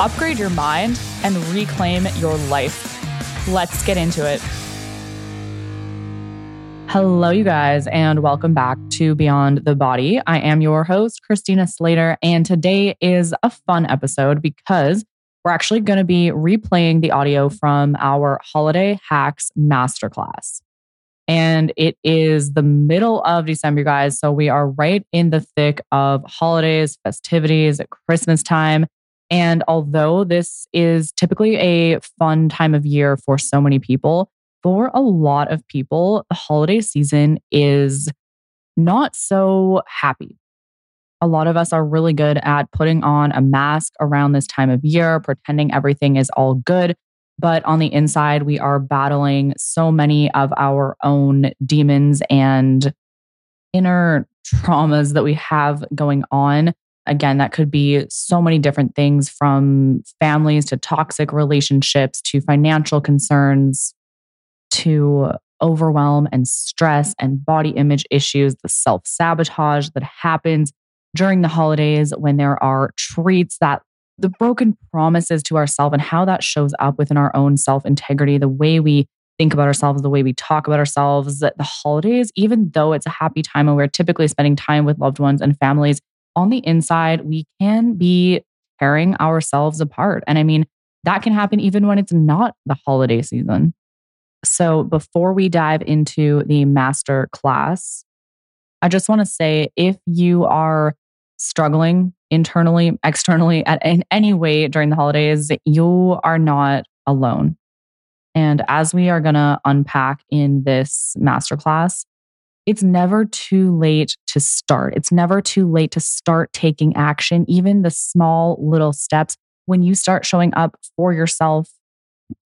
upgrade your mind, and reclaim your life. Let's get into it. Hello, you guys, and welcome back to Beyond the Body. I am your host, Christina Slater, and today is a fun episode because we're actually going to be replaying the audio from our Holiday Hacks Masterclass. And it is the middle of December, guys. So we are right in the thick of holidays, festivities, Christmas time. And although this is typically a fun time of year for so many people, for a lot of people, the holiday season is not so happy. A lot of us are really good at putting on a mask around this time of year, pretending everything is all good. But on the inside, we are battling so many of our own demons and inner traumas that we have going on. Again, that could be so many different things from families to toxic relationships to financial concerns to overwhelm and stress and body image issues, the self sabotage that happens during the holidays when there are treats that the broken promises to ourselves and how that shows up within our own self integrity, the way we think about ourselves, the way we talk about ourselves, that the holidays, even though it's a happy time and we're typically spending time with loved ones and families, on the inside, we can be tearing ourselves apart. And I mean, that can happen even when it's not the holiday season. So before we dive into the master class, I just want to say if you are struggling internally, externally, at, in any way during the holidays, you are not alone. And as we are going to unpack in this masterclass, it's never too late to start. It's never too late to start taking action, even the small little steps. When you start showing up for yourself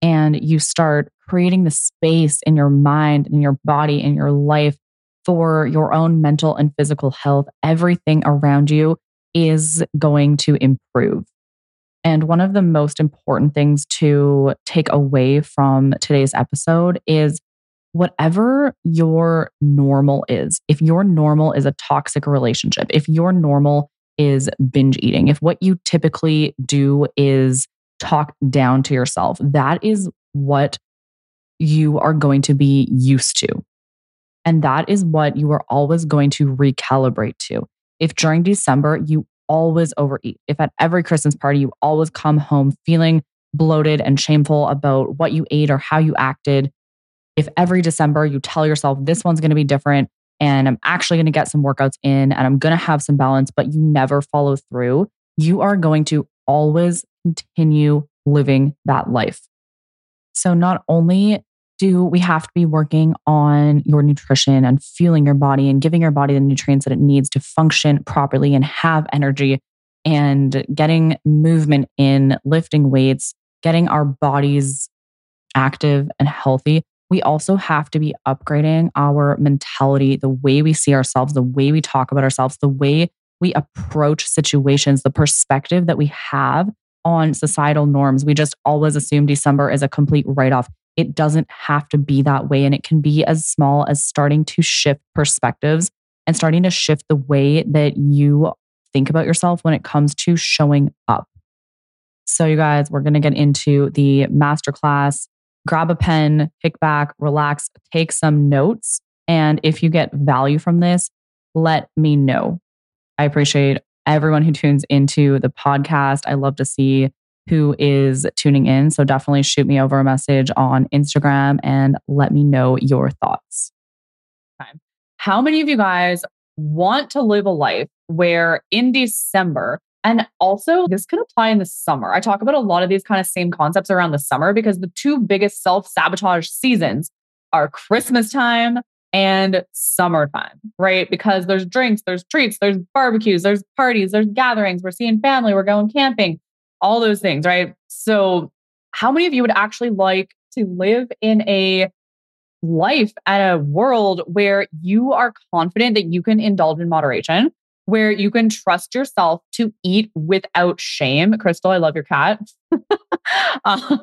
and you start creating the space in your mind, in your body, in your life for your own mental and physical health, everything around you is going to improve. And one of the most important things to take away from today's episode is whatever your normal is. If your normal is a toxic relationship, if your normal is binge eating, if what you typically do is talk down to yourself, that is what you are going to be used to. And that is what you are always going to recalibrate to. If during December you always overeat, if at every Christmas party you always come home feeling bloated and shameful about what you ate or how you acted, if every December you tell yourself this one's going to be different and I'm actually going to get some workouts in and I'm going to have some balance, but you never follow through, you are going to always continue living that life. So, not only do we have to be working on your nutrition and fueling your body and giving your body the nutrients that it needs to function properly and have energy and getting movement in lifting weights, getting our bodies active and healthy. We also have to be upgrading our mentality, the way we see ourselves, the way we talk about ourselves, the way we approach situations, the perspective that we have on societal norms. We just always assume December is a complete write off. It doesn't have to be that way. And it can be as small as starting to shift perspectives and starting to shift the way that you think about yourself when it comes to showing up. So, you guys, we're going to get into the masterclass. Grab a pen, kick back, relax, take some notes. And if you get value from this, let me know. I appreciate everyone who tunes into the podcast. I love to see who is tuning in. So definitely shoot me over a message on Instagram and let me know your thoughts. How many of you guys want to live a life where in December, and also this could apply in the summer. I talk about a lot of these kind of same concepts around the summer because the two biggest self sabotage seasons are Christmas time and summertime, right? Because there's drinks, there's treats, there's barbecues, there's parties, there's gatherings, we're seeing family, we're going camping all those things, right? So, how many of you would actually like to live in a life and a world where you are confident that you can indulge in moderation, where you can trust yourself to eat without shame? Crystal, I love your cat. uh,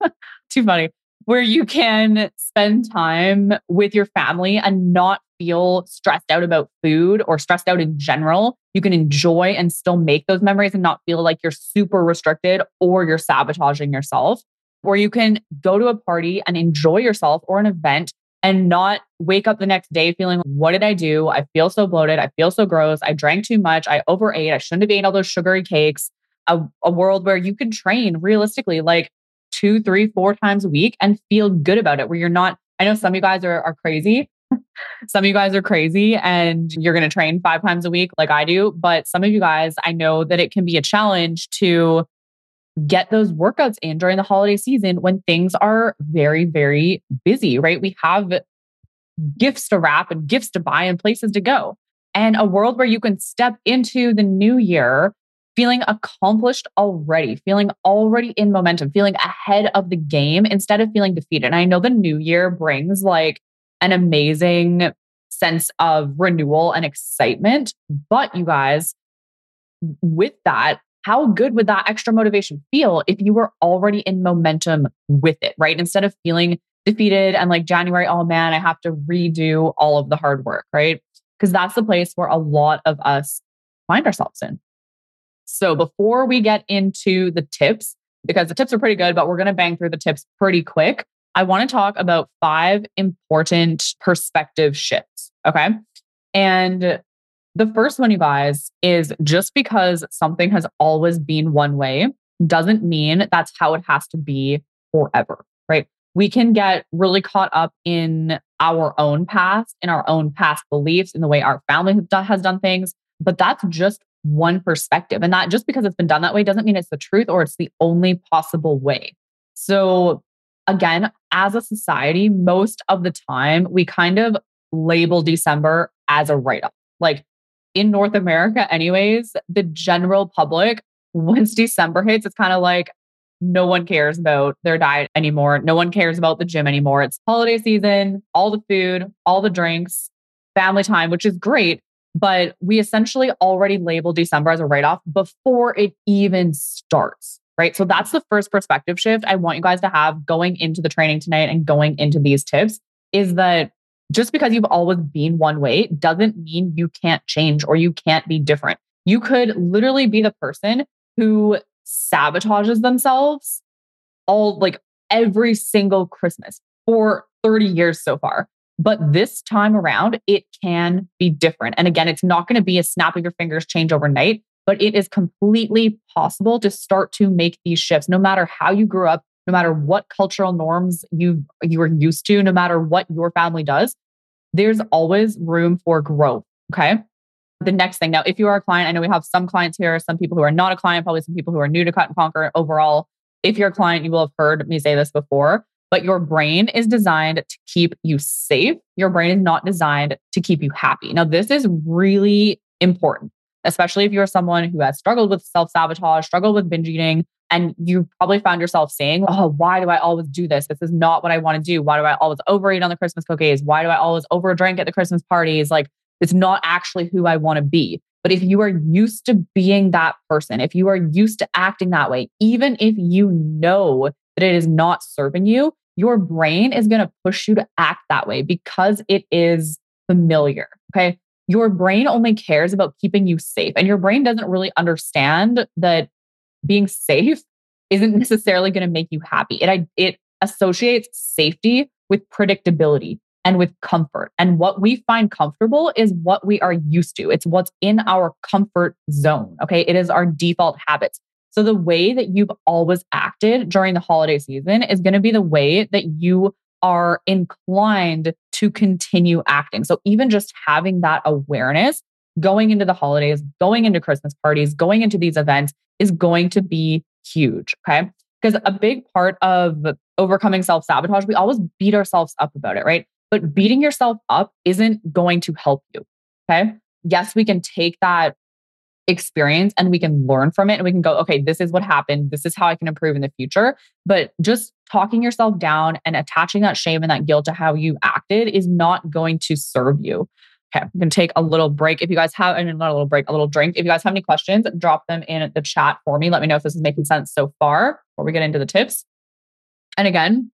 too funny. Where you can spend time with your family and not feel stressed out about food or stressed out in general. You can enjoy and still make those memories and not feel like you're super restricted or you're sabotaging yourself. Or you can go to a party and enjoy yourself or an event and not wake up the next day feeling, what did I do? I feel so bloated. I feel so gross. I drank too much. I overate. I shouldn't have eaten all those sugary cakes. A, a world where you can train realistically like two, three, four times a week and feel good about it, where you're not. I know some of you guys are, are crazy some of you guys are crazy and you're going to train five times a week like I do. But some of you guys, I know that it can be a challenge to get those workouts in during the holiday season when things are very, very busy, right? We have gifts to wrap and gifts to buy and places to go. And a world where you can step into the new year feeling accomplished already, feeling already in momentum, feeling ahead of the game instead of feeling defeated. And I know the new year brings like an amazing sense of renewal and excitement. But you guys, with that, how good would that extra motivation feel if you were already in momentum with it, right? Instead of feeling defeated and like January, oh man, I have to redo all of the hard work, right? Because that's the place where a lot of us find ourselves in. So before we get into the tips, because the tips are pretty good, but we're going to bang through the tips pretty quick. I want to talk about five important perspective shifts. Okay. And the first one, you guys, is just because something has always been one way doesn't mean that's how it has to be forever, right? We can get really caught up in our own past, in our own past beliefs, in the way our family has done things, but that's just one perspective. And that just because it's been done that way doesn't mean it's the truth or it's the only possible way. So again, as a society, most of the time we kind of label December as a write off. Like in North America, anyways, the general public, once December hits, it's kind of like no one cares about their diet anymore. No one cares about the gym anymore. It's holiday season, all the food, all the drinks, family time, which is great. But we essentially already label December as a write off before it even starts right? So that's the first perspective shift I want you guys to have going into the training tonight and going into these tips is that just because you've always been one way doesn't mean you can't change or you can't be different. You could literally be the person who sabotages themselves all like every single Christmas for 30 years so far. But this time around, it can be different. And again, it's not going to be a snap of your fingers change overnight but it is completely possible to start to make these shifts no matter how you grew up no matter what cultural norms you you are used to no matter what your family does there's always room for growth okay? The next thing now if you are a client i know we have some clients here some people who are not a client probably some people who are new to cut and conquer overall. If you're a client you will have heard me say this before but your brain is designed to keep you safe. Your brain is not designed to keep you happy. Now this is really important especially if you're someone who has struggled with self sabotage, struggled with binge eating, and you probably found yourself saying, Oh, why do I always do this? This is not what I want to do. Why do I always overeat on the Christmas cookies? Why do I always overdrink at the Christmas parties? Like, it's not actually who I want to be. But if you are used to being that person, if you are used to acting that way, even if you know that it is not serving you, your brain is going to push you to act that way because it is familiar. Okay your brain only cares about keeping you safe. And your brain doesn't really understand that being safe isn't necessarily going to make you happy. It, it associates safety with predictability and with comfort. And what we find comfortable is what we are used to. It's what's in our comfort zone. Okay. It is our default habits. So the way that you've always acted during the holiday season is going to be the way that you are inclined to continue acting. So even just having that awareness going into the holidays, going into Christmas parties, going into these events is going to be huge. Okay. Because a big part of overcoming self sabotage, we always beat ourselves up about it, right? But beating yourself up isn't going to help you. Okay. Yes, we can take that experience and we can learn from it and we can go, okay, this is what happened. This is how I can improve in the future. But just talking yourself down and attaching that shame and that guilt to how you acted is not going to serve you. Okay, I'm going to take a little break. If you guys have, and not a little break, a little drink. If you guys have any questions, drop them in the chat for me. Let me know if this is making sense so far before we get into the tips. And again,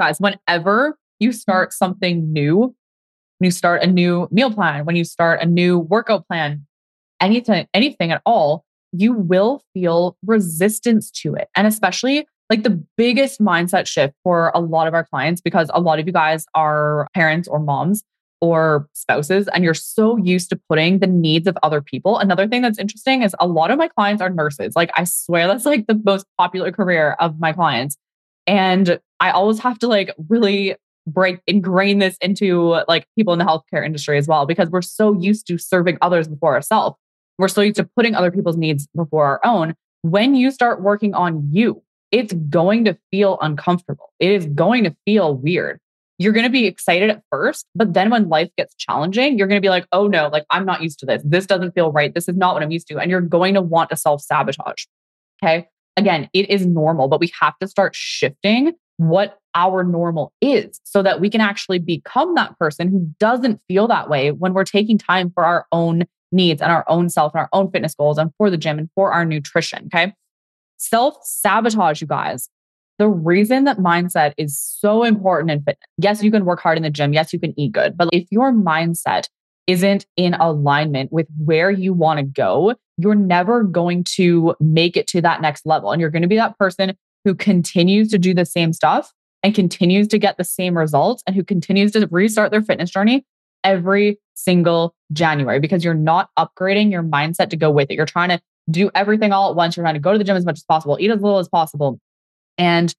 guys, whenever you start something new, when you start a new meal plan, when you start a new workout plan, anything, anything at all, you will feel resistance to it. And especially like the biggest mindset shift for a lot of our clients, because a lot of you guys are parents or moms or spouses, and you're so used to putting the needs of other people. Another thing that's interesting is a lot of my clients are nurses. Like, I swear that's like the most popular career of my clients. And I always have to like really break ingrain this into like people in the healthcare industry as well because we're so used to serving others before ourselves we're so used to putting other people's needs before our own when you start working on you it's going to feel uncomfortable it is going to feel weird you're going to be excited at first but then when life gets challenging you're going to be like oh no like i'm not used to this this doesn't feel right this is not what i'm used to and you're going to want to self sabotage okay again it is normal but we have to start shifting what our normal is so that we can actually become that person who doesn't feel that way when we're taking time for our own needs and our own self and our own fitness goals and for the gym and for our nutrition. Okay. Self sabotage, you guys. The reason that mindset is so important in fitness. Yes, you can work hard in the gym. Yes, you can eat good. But if your mindset isn't in alignment with where you want to go, you're never going to make it to that next level. And you're going to be that person who continues to do the same stuff and continues to get the same results and who continues to restart their fitness journey every single January because you're not upgrading your mindset to go with it. You're trying to do everything all at once. You're trying to go to the gym as much as possible, eat as little as possible. And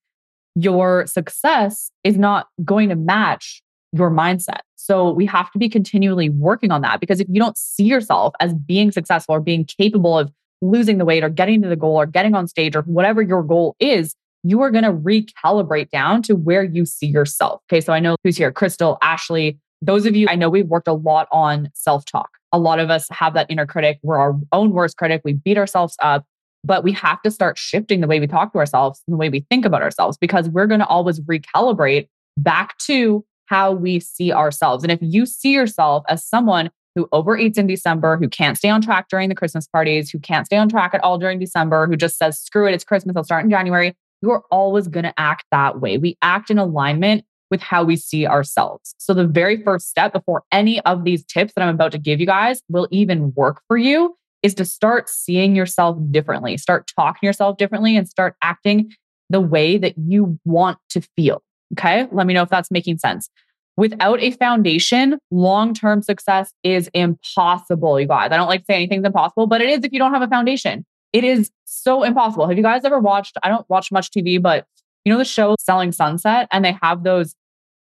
your success is not going to match your mindset. So we have to be continually working on that because if you don't see yourself as being successful or being capable of losing the weight or getting to the goal or getting on stage or whatever your goal is, you are going to recalibrate down to where you see yourself. Okay. So I know who's here Crystal, Ashley. Those of you, I know we've worked a lot on self talk. A lot of us have that inner critic. We're our own worst critic. We beat ourselves up, but we have to start shifting the way we talk to ourselves and the way we think about ourselves because we're going to always recalibrate back to how we see ourselves. And if you see yourself as someone who overeats in December, who can't stay on track during the Christmas parties, who can't stay on track at all during December, who just says, screw it, it's Christmas, I'll start in January, you're always going to act that way. We act in alignment with how we see ourselves. So, the very first step before any of these tips that I'm about to give you guys will even work for you is to start seeing yourself differently, start talking to yourself differently, and start acting the way that you want to feel. Okay. Let me know if that's making sense. Without a foundation, long term success is impossible, you guys. I don't like to say anything's impossible, but it is if you don't have a foundation. It is so impossible. Have you guys ever watched? I don't watch much TV, but you know the show Selling Sunset? And they have those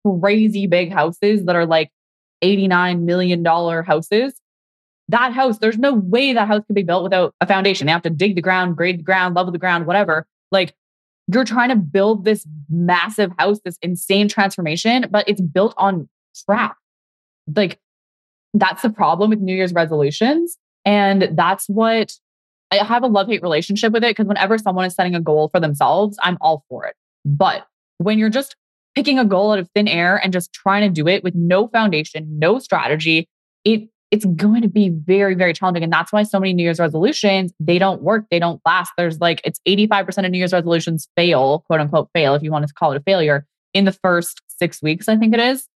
crazy big houses that are like $89 million houses. That house, there's no way that house could be built without a foundation. They have to dig the ground, grade the ground, level the ground, whatever. Like you're trying to build this massive house, this insane transformation, but it's built on crap. Like that's the problem with New Year's resolutions. And that's what I have a love hate relationship with it because whenever someone is setting a goal for themselves, I'm all for it. But when you're just picking a goal out of thin air and just trying to do it with no foundation, no strategy, it it's going to be very, very challenging. And that's why so many New Year's resolutions, they don't work. They don't last. There's like, it's 85% of New Year's resolutions fail, quote unquote, fail, if you want to call it a failure in the first six weeks, I think it is,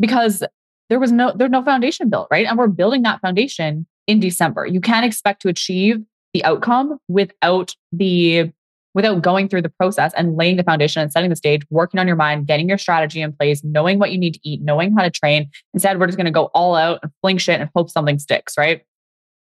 because there was no, there's no foundation built, right? And we're building that foundation in December. You can't expect to achieve the outcome without the without going through the process and laying the foundation and setting the stage, working on your mind, getting your strategy in place, knowing what you need to eat, knowing how to train. Instead, we're just going to go all out and fling shit and hope something sticks, right?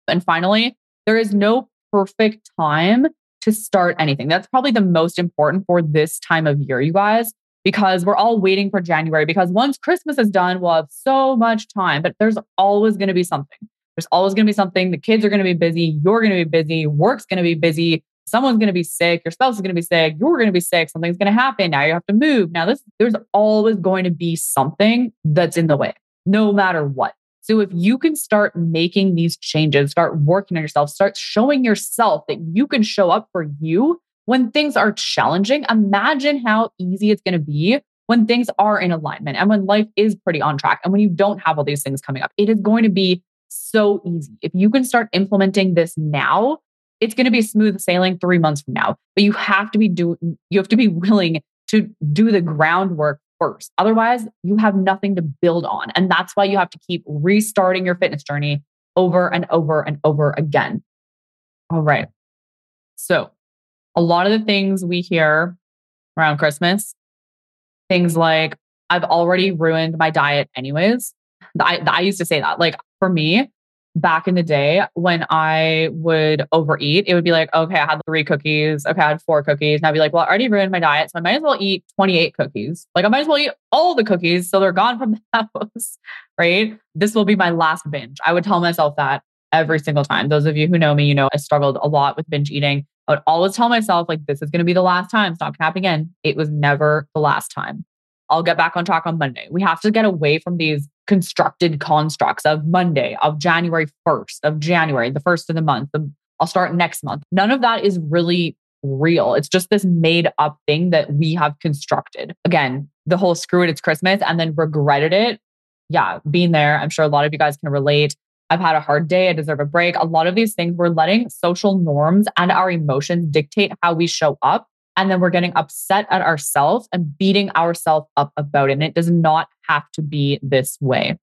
And finally, there is no perfect time to start anything. That's probably the most important for this time of year, you guys, because we're all waiting for January. Because once Christmas is done, we'll have so much time, but there's always going to be something. There's always going to be something. The kids are going to be busy. You're going to be busy. Work's going to be busy someone's going to be sick, your spouse is going to be sick, you're going to be sick, something's going to happen. Now you have to move. Now this there's always going to be something that's in the way, no matter what. So if you can start making these changes, start working on yourself, start showing yourself that you can show up for you when things are challenging, imagine how easy it's going to be when things are in alignment and when life is pretty on track and when you don't have all these things coming up. It is going to be so easy. If you can start implementing this now, it's going to be smooth sailing 3 months from now. But you have to be doing you have to be willing to do the groundwork first. Otherwise, you have nothing to build on. And that's why you have to keep restarting your fitness journey over and over and over again. All right. So, a lot of the things we hear around Christmas, things like, I've already ruined my diet, anyways. I, I used to say that. Like, for me, back in the day when I would overeat, it would be like, okay, I had three cookies. Okay, I had four cookies. And I'd be like, well, I already ruined my diet. So I might as well eat 28 cookies. Like I might as well eat all the cookies. So they're gone from the house, right? This will be my last binge. I would tell myself that every single time. Those of you who know me, you know, I struggled a lot with binge eating. I would always tell myself, like, this is going to be the last time. It's Stop happening again. It was never the last time. I'll get back on track on Monday. We have to get away from these constructed constructs of Monday, of January 1st, of January, the first of the month. The, I'll start next month. None of that is really real. It's just this made up thing that we have constructed. Again, the whole screw it, it's Christmas, and then regretted it. Yeah, being there, I'm sure a lot of you guys can relate. I've had a hard day. I deserve a break. A lot of these things, we're letting social norms and our emotions dictate how we show up and then we're getting upset at ourselves and beating ourselves up about it. And it does not have to be this way.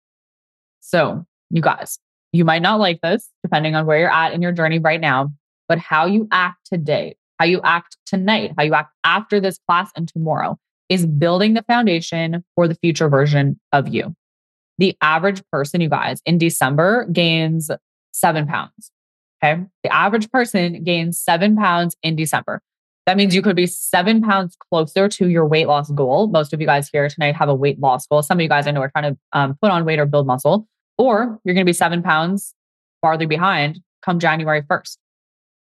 So, you guys, you might not like this depending on where you're at in your journey right now, but how you act today, how you act tonight, how you act after this class and tomorrow is building the foundation for the future version of you. The average person, you guys, in December gains seven pounds. Okay. The average person gains seven pounds in December. That means you could be seven pounds closer to your weight loss goal. Most of you guys here tonight have a weight loss goal. Some of you guys I know are trying to um, put on weight or build muscle, or you're going to be seven pounds farther behind come January 1st.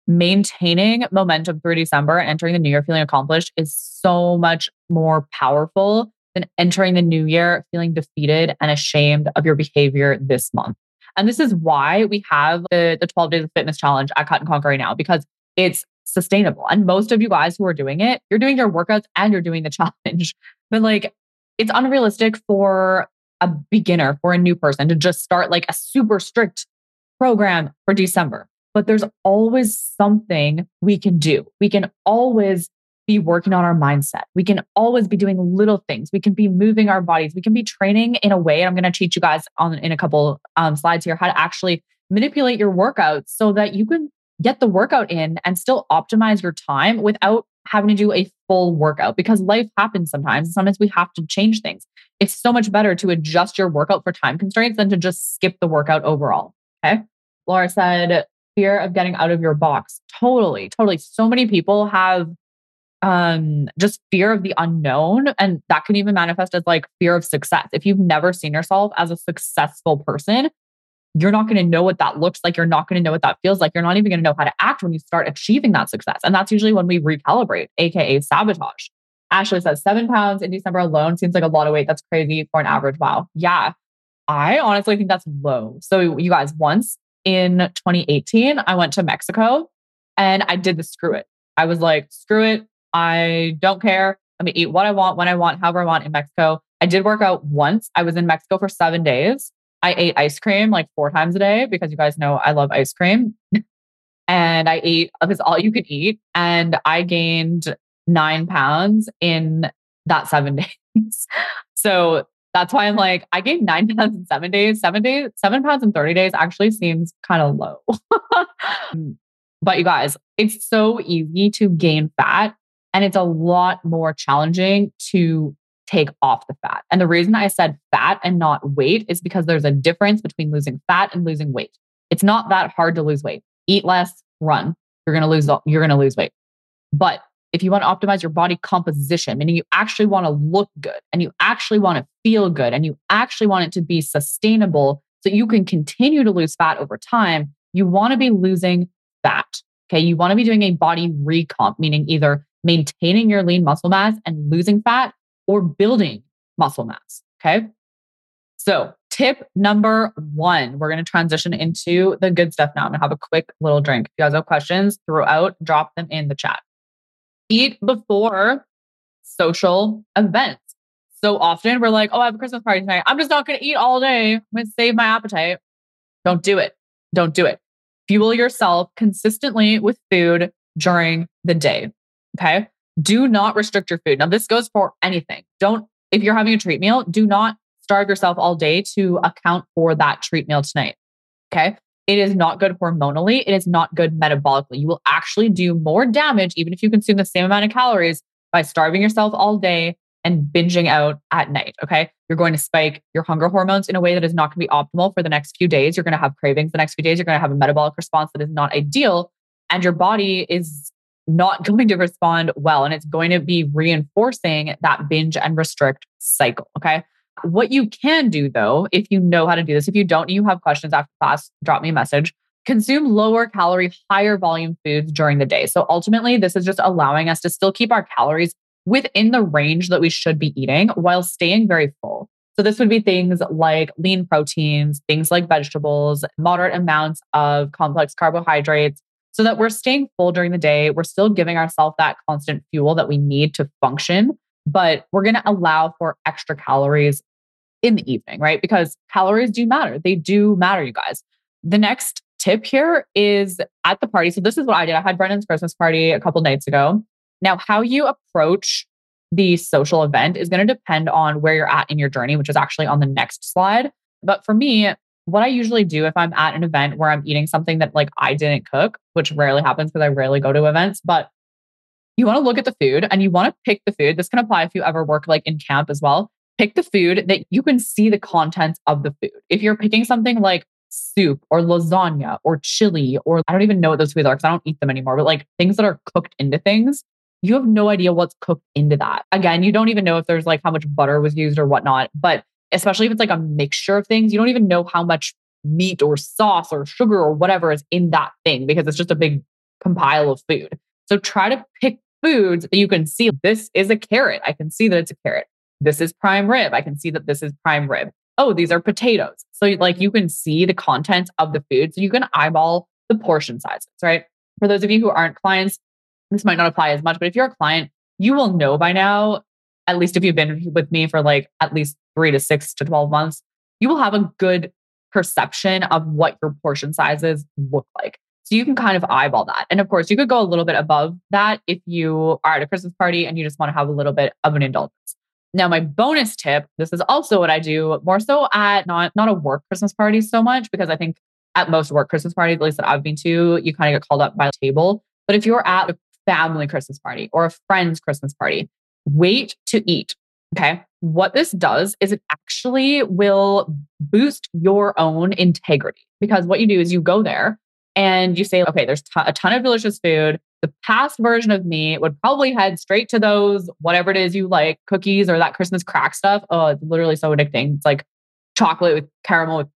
Maintaining momentum through December and entering the new year feeling accomplished is so much more powerful than entering the new year feeling defeated and ashamed of your behavior this month. And this is why we have the, the 12 days of fitness challenge at Cut and Conquer right now, because it's sustainable. And most of you guys who are doing it, you're doing your workouts and you're doing the challenge. But like, it's unrealistic for a beginner, for a new person to just start like a super strict program for December. But there's always something we can do. We can always be working on our mindset. We can always be doing little things. We can be moving our bodies. We can be training in a way. And I'm going to teach you guys on in a couple um, slides here how to actually manipulate your workouts so that you can get the workout in and still optimize your time without having to do a full workout because life happens sometimes. Sometimes we have to change things. It's so much better to adjust your workout for time constraints than to just skip the workout overall. Okay. Laura said, fear of getting out of your box. Totally, totally. So many people have um just fear of the unknown and that can even manifest as like fear of success if you've never seen yourself as a successful person you're not going to know what that looks like. You're not going to know what that feels like. You're not even going to know how to act when you start achieving that success. And that's usually when we recalibrate, AKA sabotage. Ashley says seven pounds in December alone seems like a lot of weight. That's crazy for an average. Wow. Yeah. I honestly think that's low. So, you guys, once in 2018, I went to Mexico and I did the screw it. I was like, screw it. I don't care. Let me eat what I want, when I want, however I want in Mexico. I did work out once. I was in Mexico for seven days. I ate ice cream like four times a day because you guys know I love ice cream. and I ate of all you could eat. And I gained nine pounds in that seven days. so that's why I'm like, I gained nine pounds in seven days. Seven days, seven pounds in 30 days actually seems kind of low. Mm, but you guys, it's so easy to gain fat. And it's a lot more challenging to take off the fat. And the reason I said fat and not weight is because there's a difference between losing fat and losing weight. It's not that hard to lose weight. Eat less, run. You're going to lose you're going to lose weight. But if you want to optimize your body composition, meaning you actually want to look good and you actually want to feel good and you actually want it to be sustainable so you can continue to lose fat over time, you want to be losing fat. Okay. You want to be doing a body recomp, meaning either maintaining your lean muscle mass and losing fat or building muscle mass. Okay. So tip number one, we're going to transition into the good stuff now. I'm going to have a quick little drink. If you guys have questions throughout, drop them in the chat. Eat before social events. So often we're like, oh, I have a Christmas party tonight. I'm just not going to eat all day. I'm going to save my appetite. Don't do it. Don't do it. Fuel yourself consistently with food during the day. Okay. Do not restrict your food. Now, this goes for anything. Don't, if you're having a treat meal, do not starve yourself all day to account for that treat meal tonight. Okay. It is not good hormonally. It is not good metabolically. You will actually do more damage, even if you consume the same amount of calories, by starving yourself all day and binging out at night. Okay. You're going to spike your hunger hormones in a way that is not going to be optimal for the next few days. You're going to have cravings the next few days. You're going to have a metabolic response that is not ideal. And your body is not going to respond well. And it's going to be reinforcing that binge and restrict cycle. Okay. What you can do though, if you know how to do this, if you don't, you have questions after class, drop me a message. Consume lower calorie, higher volume foods during the day. So ultimately, this is just allowing us to still keep our calories within the range that we should be eating while staying very full. So, this would be things like lean proteins, things like vegetables, moderate amounts of complex carbohydrates, so that we're staying full during the day. We're still giving ourselves that constant fuel that we need to function, but we're going to allow for extra calories in the evening, right? Because calories do matter. They do matter, you guys. The next tip here is at the party. So, this is what I did. I had Brendan's Christmas party a couple nights ago. Now, how you approach the social event is going to depend on where you're at in your journey, which is actually on the next slide. But for me, what I usually do if I'm at an event where I'm eating something that like I didn't cook, which rarely happens because I rarely go to events, but you want to look at the food and you want to pick the food. This can apply if you ever work like in camp as well. Pick the food that you can see the contents of the food. If you're picking something like soup or lasagna or chili, or I don't even know what those foods are because I don't eat them anymore, but like things that are cooked into things, you have no idea what's cooked into that. Again, you don't even know if there's like how much butter was used or whatnot. But especially if it's like a mixture of things, you don't even know how much meat or sauce or sugar or whatever is in that thing because it's just a big compile of food. So try to pick foods that you can see this is a carrot. I can see that it's a carrot. This is prime rib. I can see that this is prime rib. Oh, these are potatoes. So like you can see the contents of the food. So you can eyeball the portion sizes, right? For those of you who aren't clients, this might not apply as much, but if you're a client, you will know by now, at least if you've been with me for like at least three to six to 12 months, you will have a good perception of what your portion sizes look like. So you can kind of eyeball that. And of course, you could go a little bit above that if you are at a Christmas party and you just want to have a little bit of an indulgence. Now, my bonus tip, this is also what I do more so at not, not a work Christmas party so much, because I think at most work Christmas parties, at least that I've been to, you kind of get called up by a table. But if you're at a family Christmas party or a friend's Christmas party. Wait to eat. Okay. What this does is it actually will boost your own integrity because what you do is you go there and you say, okay, there's t- a ton of delicious food. The past version of me would probably head straight to those, whatever it is you like, cookies or that Christmas crack stuff. Oh, it's literally so addicting. It's like chocolate with caramel with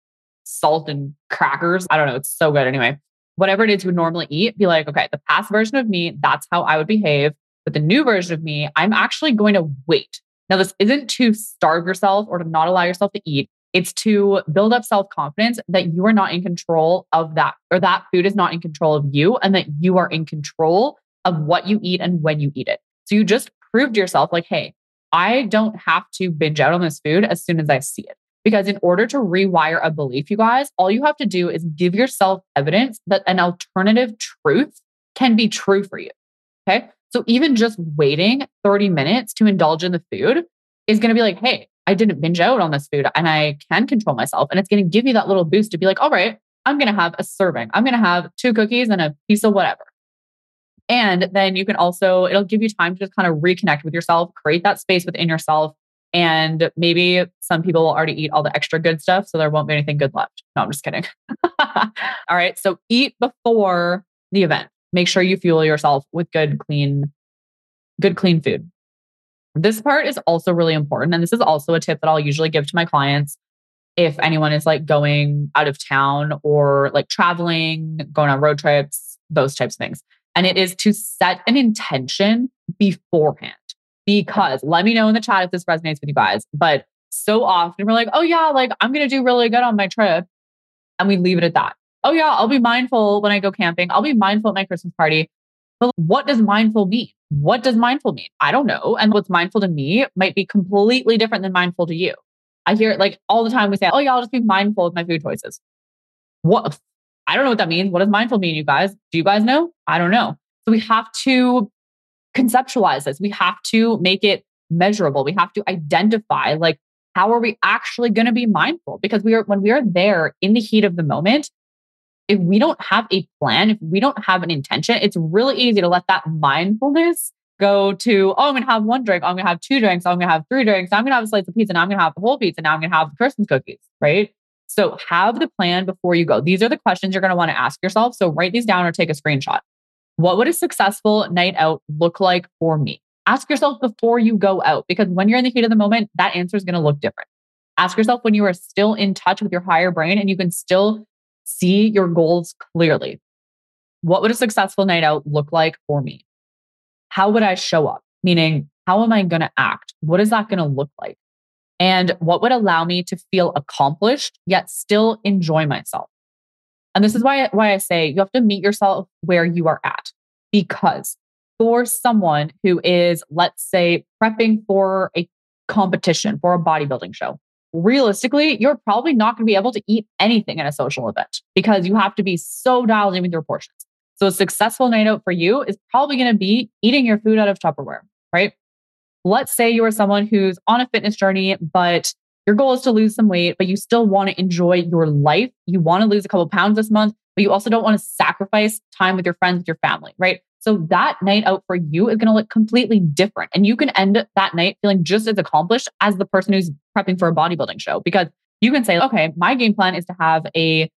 salt and crackers. I don't know. It's so good. Anyway, whatever it is you would normally eat, be like, okay, the past version of me, that's how I would behave. But the new version of me, I'm actually going to wait. Now, this isn't to starve yourself or to not allow yourself to eat. It's to build up self confidence that you are not in control of that, or that food is not in control of you, and that you are in control of what you eat and when you eat it. So you just proved yourself like, hey, I don't have to binge out on this food as soon as I see it. Because in order to rewire a belief, you guys, all you have to do is give yourself evidence that an alternative truth can be true for you. Okay. So even just waiting 30 minutes to indulge in the food is going to be like, hey, I didn't binge out on this food and I can control myself. And it's going to give you that little boost to be like, all right, I'm going to have a serving. I'm going to have two cookies and a piece of whatever. And then you can also, it'll give you time to just kind of reconnect with yourself, create that space within yourself, and maybe some people will already eat all the extra good stuff. So there won't be anything good left. No, I'm just kidding. all right. So eat before the event. Make sure you fuel yourself with good, clean, good, clean food. This part is also really important. And this is also a tip that I'll usually give to my clients if anyone is like going out of town or like traveling, going on road trips, those types of things. And it is to set an intention beforehand because let me know in the chat if this resonates with you guys. But so often we're like, oh yeah, like I'm going to do really good on my trip. And we leave it at that. Oh yeah, I'll be mindful when I go camping. I'll be mindful at my Christmas party. But what does mindful mean? What does mindful mean? I don't know. And what's mindful to me might be completely different than mindful to you. I hear it like all the time. We say, oh, yeah, I'll just be mindful with my food choices. What? I don't know what that means. What does mindful mean, you guys? Do you guys know? I don't know. So we have to conceptualize this. We have to make it measurable. We have to identify like, how are we actually going to be mindful? Because we are, when we are there in the heat of the moment, if we don't have a plan, if we don't have an intention, it's really easy to let that mindfulness go to, oh, I'm going to have one drink. I'm going to have two drinks. I'm going to have three drinks. I'm going to have a slice of pizza. Now I'm going to have the whole pizza. Now I'm going to have the Christmas cookies, right? So have the plan before you go. These are the questions you're going to want to ask yourself. So write these down or take a screenshot. What would a successful night out look like for me? Ask yourself before you go out because when you're in the heat of the moment, that answer is going to look different. Ask yourself when you are still in touch with your higher brain and you can still see your goals clearly. What would a successful night out look like for me? How would I show up? Meaning, how am I going to act? What is that going to look like? And what would allow me to feel accomplished yet still enjoy myself? And this is why, why I say you have to meet yourself where you are at. Because for someone who is, let's say, prepping for a competition, for a bodybuilding show, realistically, you're probably not going to be able to eat anything at a social event because you have to be so dialed in with your portions. So a successful night out for you is probably going to be eating your food out of Tupperware, right? Let's say you are someone who's on a fitness journey, but your goal is to lose some weight, but you still want to enjoy your life. You want to lose a couple pounds this month, but you also don't want to sacrifice time with your friends, with your family, right? So that night out for you is going to look completely different. And you can end that night feeling just as accomplished as the person who's prepping for a bodybuilding show because you can say, okay, my game plan is to have a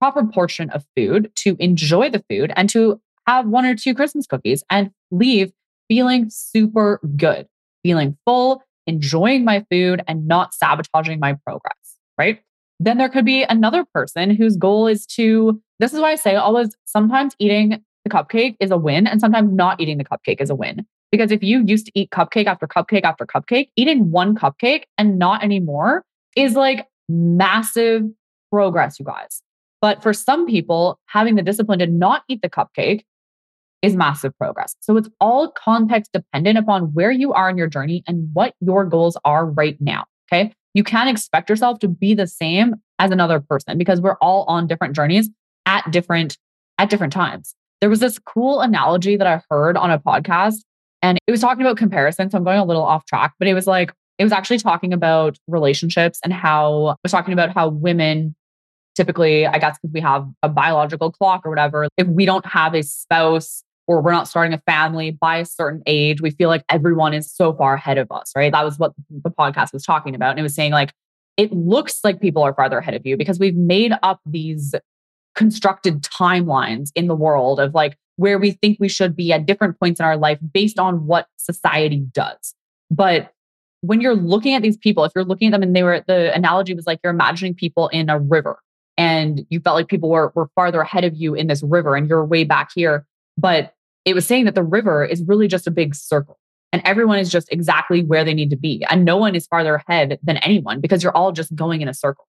proper portion of food, to enjoy the food, and to have one or two Christmas cookies and leave feeling super good, feeling full, enjoying my food, and not sabotaging my progress, right? Then there could be another person whose goal is to, this is why I say always sometimes eating the cupcake is a win and sometimes not eating the cupcake is a win. Because if you used to eat cupcake after cupcake after cupcake, eating one cupcake and not anymore is like massive progress, you guys. But for some people, having the discipline to not eat the cupcake is massive progress. So it's all context dependent upon where you are in your journey and what your goals are right now. Okay. You can't expect yourself to be the same as another person because we're all on different journeys at different at different times. There was this cool analogy that I heard on a podcast and it was talking about comparison. So I'm going a little off track, but it was like, it was actually talking about relationships and how it was talking about how women typically, I guess, because we have a biological clock or whatever, if we don't have a spouse or we're not starting a family by a certain age, we feel like everyone is so far ahead of us, right? That was what the podcast was talking about. And it was saying, like, it looks like people are farther ahead of you because we've made up these constructed timelines in the world of like where we think we should be at different points in our life based on what society does. But when you're looking at these people, if you're looking at them and they were, the analogy was like you're imagining people in a river and you felt like people were, were farther ahead of you in this river and you're way back here. But it was saying that the river is really just a big circle and everyone is just exactly where they need to be. And no one is farther ahead than anyone because you're all just going in a circle,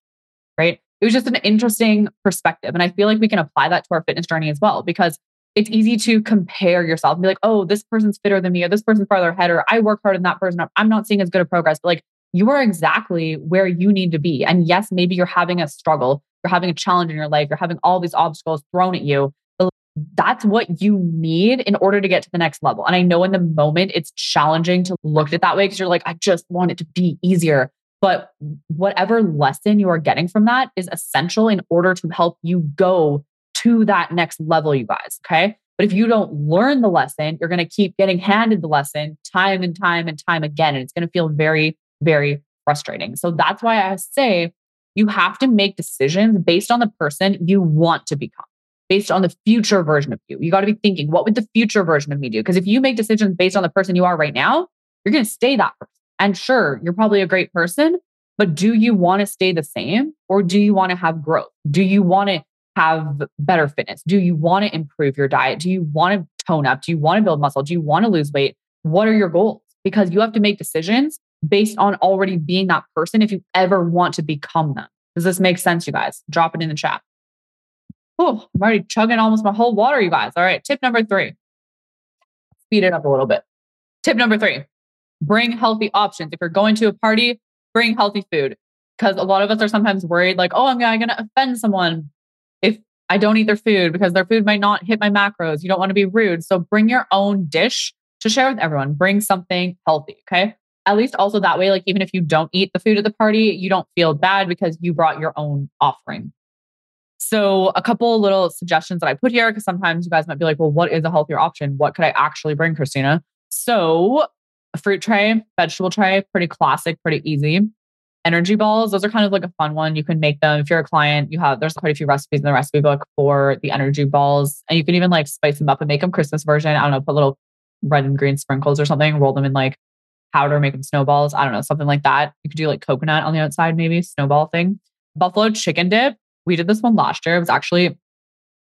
right? it was just an interesting perspective. And I feel like we can apply that to our fitness journey as well, because it's easy to compare yourself and be like, oh, this person's fitter than me, or this person's farther ahead, or I work harder than that person. I'm not seeing as good a progress. But like you are exactly where you need to be. And yes, maybe you're having a struggle, you're having a challenge in your life, you're having all these obstacles thrown at you. That's what you need in order to get to the next level. And I know in the moment it's challenging to look at it that way because you're like, I just want it to be easier. But whatever lesson you are getting from that is essential in order to help you go to that next level, you guys. Okay. But if you don't learn the lesson, you're going to keep getting handed the lesson time and time and time again. And it's going to feel very, very frustrating. So that's why I say you have to make decisions based on the person you want to become, based on the future version of you. You got to be thinking, what would the future version of me do? Because if you make decisions based on the person you are right now, you're going to stay that person. And sure, you're probably a great person, but do you want to stay the same or do you want to have growth? Do you want to have better fitness? Do you want to improve your diet? Do you want to tone up? Do you want to build muscle? Do you want to lose weight? What are your goals? Because you have to make decisions based on already being that person if you ever want to become them. Does this make sense, you guys? Drop it in the chat. Oh, I'm already chugging almost my whole water, you guys. All right. Tip number three. Speed it up a little bit. Tip number three bring healthy options. If you're going to a party, bring healthy food. Because a lot of us are sometimes worried, like, oh, I'm going to offend someone if I don't eat their food because their food might not hit my macros. You don't want to be rude. So bring your own dish to share with everyone. Bring something healthy. Okay. At least also that way, like, even if you don't eat the food at the party, you don't feel bad because you brought your own offering. So, a couple little suggestions that I put here, because sometimes you guys might be like, well, what is a healthier option? What could I actually bring, Christina? So, a fruit tray, vegetable tray, pretty classic, pretty easy. Energy balls, those are kind of like a fun one. You can make them if you're a client. You have there's quite a few recipes in the recipe book for the energy balls, and you can even like spice them up and make them Christmas version. I don't know, put little red and green sprinkles or something, roll them in like powder, make them snowballs. I don't know, something like that. You could do like coconut on the outside, maybe snowball thing. Buffalo chicken dip. We did this one last year. It was actually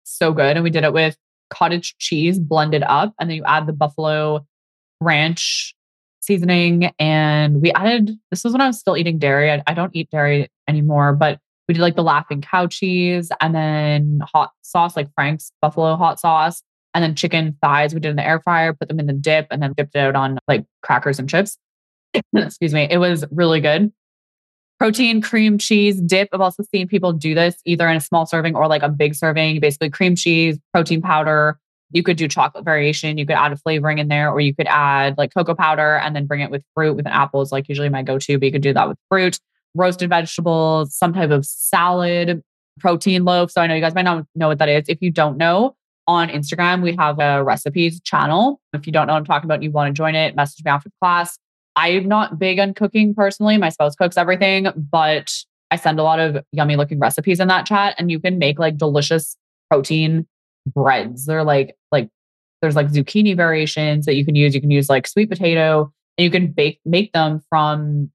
so good. And we did it with cottage cheese blended up. And then you add the buffalo ranch seasoning. And we added, this was when I was still eating dairy. I, I don't eat dairy anymore, but we did like the laughing cow cheese and then hot sauce, like Frank's buffalo hot sauce, and then chicken thighs. We did in the air fryer, put them in the dip, and then dipped it out on like crackers and chips. Excuse me. It was really good. Protein, cream cheese dip. I've also seen people do this either in a small serving or like a big serving, basically cream cheese, protein powder, you could do chocolate variation. You could add a flavoring in there, or you could add like cocoa powder and then bring it with fruit with an apple is like usually my go-to, but you could do that with fruit, roasted vegetables, some type of salad, protein loaf. So I know you guys might not know what that is. If you don't know, on Instagram, we have a recipes channel. If you don't know what I'm talking about, you want to join it, message me after class. I'm not big on cooking personally. My spouse cooks everything, but I send a lot of yummy looking recipes in that chat and you can make like delicious protein breads. They're like like there's like zucchini variations that you can use. You can use like sweet potato and you can bake make them from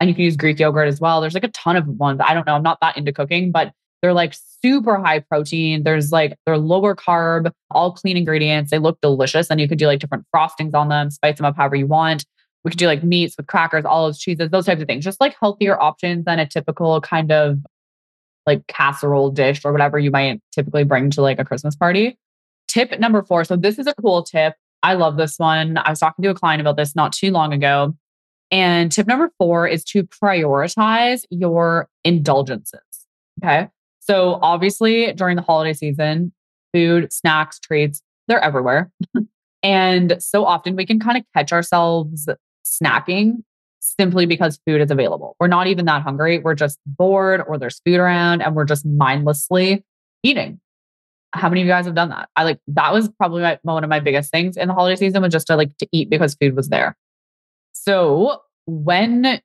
and you can use Greek yogurt as well. There's like a ton of ones. I don't know. I'm not that into cooking, but they're like super high protein. There's like they're lower carb, all clean ingredients. They look delicious. And you could do like different frostings on them, spice them up however you want. We could do like meats with crackers, olives, cheeses, those types of things. Just like healthier options than a typical kind of like casserole dish or whatever you might typically bring to like a Christmas party. Tip number four. So, this is a cool tip. I love this one. I was talking to a client about this not too long ago. And tip number four is to prioritize your indulgences. Okay. So, obviously, during the holiday season, food, snacks, treats, they're everywhere. and so often we can kind of catch ourselves snacking simply because food is available. We're not even that hungry. We're just bored or there's food around and we're just mindlessly eating. How many of you guys have done that? I like that was probably my, one of my biggest things in the holiday season was just to like to eat because food was there. So when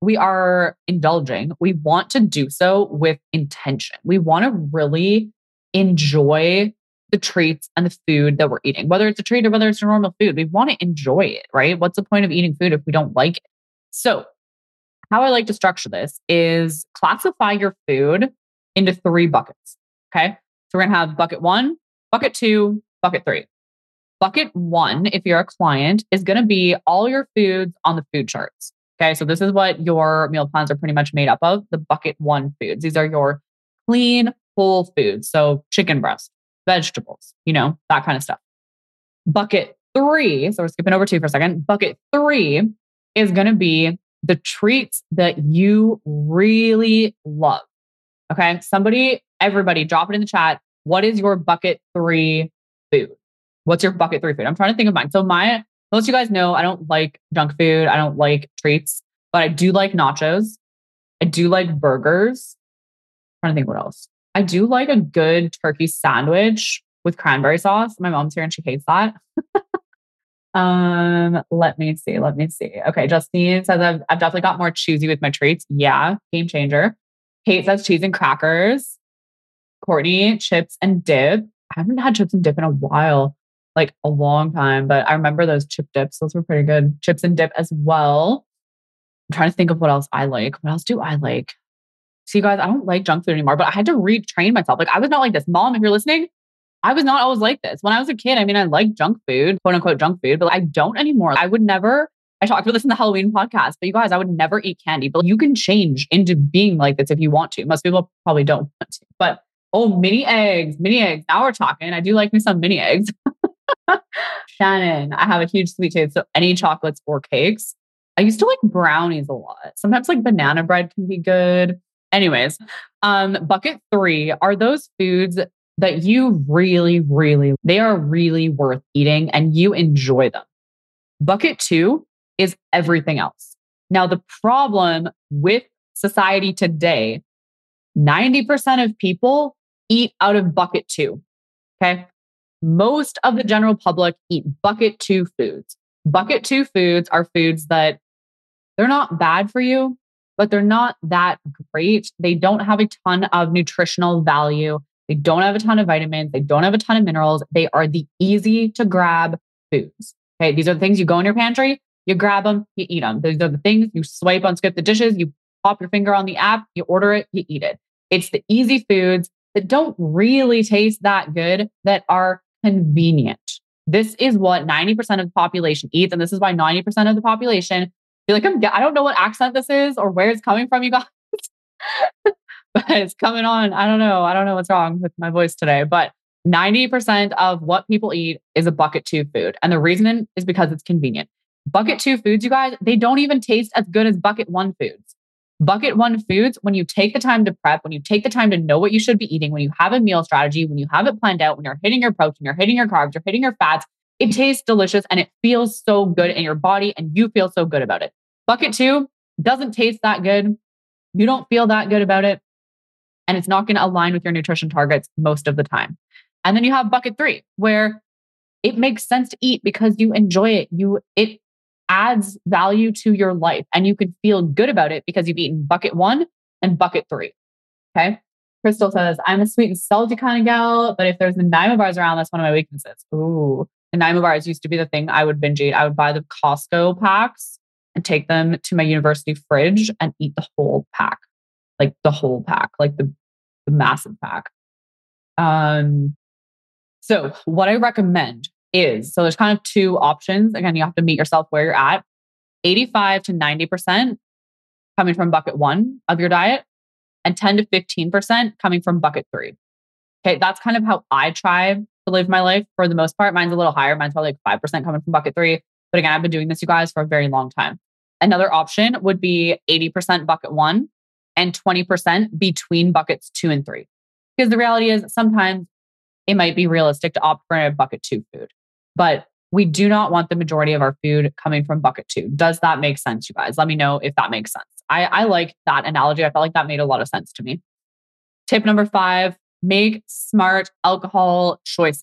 we are indulging, we want to do so with intention. We want to really enjoy the treats and the food that we're eating, whether it's a treat or whether it's a normal food. We want to enjoy it, right? What's the point of eating food if we don't like it? So, how I like to structure this is classify your food into three buckets. Okay. So, we're going to have bucket one, bucket two, bucket three. Bucket one, if you're a client, is going to be all your foods on the food charts. Okay. So, this is what your meal plans are pretty much made up of the bucket one foods. These are your clean, whole foods. So, chicken breast, vegetables, you know, that kind of stuff. Bucket three, so we're skipping over two for a second. Bucket three is going to be the treats that you really love. Okay. Somebody, everybody, drop it in the chat. What is your bucket three food? What's your bucket three food? I'm trying to think of mine. So, my, most you guys know I don't like junk food. I don't like treats, but I do like nachos. I do like burgers. I'm trying to think what else. I do like a good turkey sandwich with cranberry sauce. My mom's here and she hates that. Um, let me see. Let me see. Okay, Justine says I've, I've definitely got more choosy with my treats. Yeah, game changer. Kate says cheese and crackers. Courtney, chips and dip. I haven't had chips and dip in a while, like a long time, but I remember those chip dips. Those were pretty good. Chips and dip as well. I'm trying to think of what else I like. What else do I like? See, guys, I don't like junk food anymore, but I had to retrain myself. Like, I was not like this. Mom, if you're listening, I was not always like this. When I was a kid, I mean, I like junk food, quote unquote junk food, but I don't anymore. I would never I talked about this in the Halloween podcast, but you guys, I would never eat candy, but you can change into being like this if you want to. Most people probably don't want to, but oh, mini eggs, mini eggs. Now we're talking. I do like me some mini eggs. Shannon, I have a huge sweet tooth. So any chocolates or cakes. I used to like brownies a lot. Sometimes like banana bread can be good. Anyways, um, bucket three are those foods that you really, really, they are really worth eating and you enjoy them. Bucket two is everything else. Now, the problem with society today, 90% of people eat out of bucket two. Okay. Most of the general public eat bucket two foods. Bucket two foods are foods that they're not bad for you, but they're not that great. They don't have a ton of nutritional value. They don't have a ton of vitamins. They don't have a ton of minerals. They are the easy to grab foods. Okay. These are the things you go in your pantry, you grab them, you eat them. These are the things you swipe on Skip the Dishes, you pop your finger on the app, you order it, you eat it. It's the easy foods that don't really taste that good that are convenient. This is what 90% of the population eats. And this is why 90% of the population feel like I'm, I don't know what accent this is or where it's coming from, you guys. but it's coming on. I don't know. I don't know what's wrong with my voice today, but 90% of what people eat is a bucket two food. And the reason is because it's convenient. Bucket two foods, you guys, they don't even taste as good as bucket one foods. Bucket one foods, when you take the time to prep, when you take the time to know what you should be eating, when you have a meal strategy, when you have it planned out, when you're hitting your protein, you're hitting your carbs, you're hitting your fats, it mm. tastes delicious and it feels so good in your body and you feel so good about it. Bucket two doesn't taste that good. You don't feel that good about it. And it's not going to align with your nutrition targets most of the time. And then you have bucket three, where it makes sense to eat because you enjoy it. You it adds value to your life and you can feel good about it because you've eaten bucket one and bucket three. Okay. Crystal says, I'm a sweet and salty kind of gal, but if there's the Nanaimo bars around, that's one of my weaknesses. Ooh. The Nanaimo bars used to be the thing I would binge eat. I would buy the Costco packs and take them to my university fridge and eat the whole pack, like the whole pack, like the, the massive pack. Um, so what I recommend is so there's kind of two options. Again, you have to meet yourself where you're at. 85 to 90% coming from bucket one of your diet, and 10 to 15% coming from bucket three. Okay, that's kind of how I try to live my life for the most part. Mine's a little higher. Mine's probably like 5% coming from bucket three. But again, I've been doing this, you guys, for a very long time. Another option would be 80% bucket one and 20% between buckets two and three. Because the reality is sometimes it might be realistic to opt for a bucket two food but we do not want the majority of our food coming from bucket two. Does that make sense, you guys? Let me know if that makes sense. I, I like that analogy. I felt like that made a lot of sense to me. Tip number five make smart alcohol choices.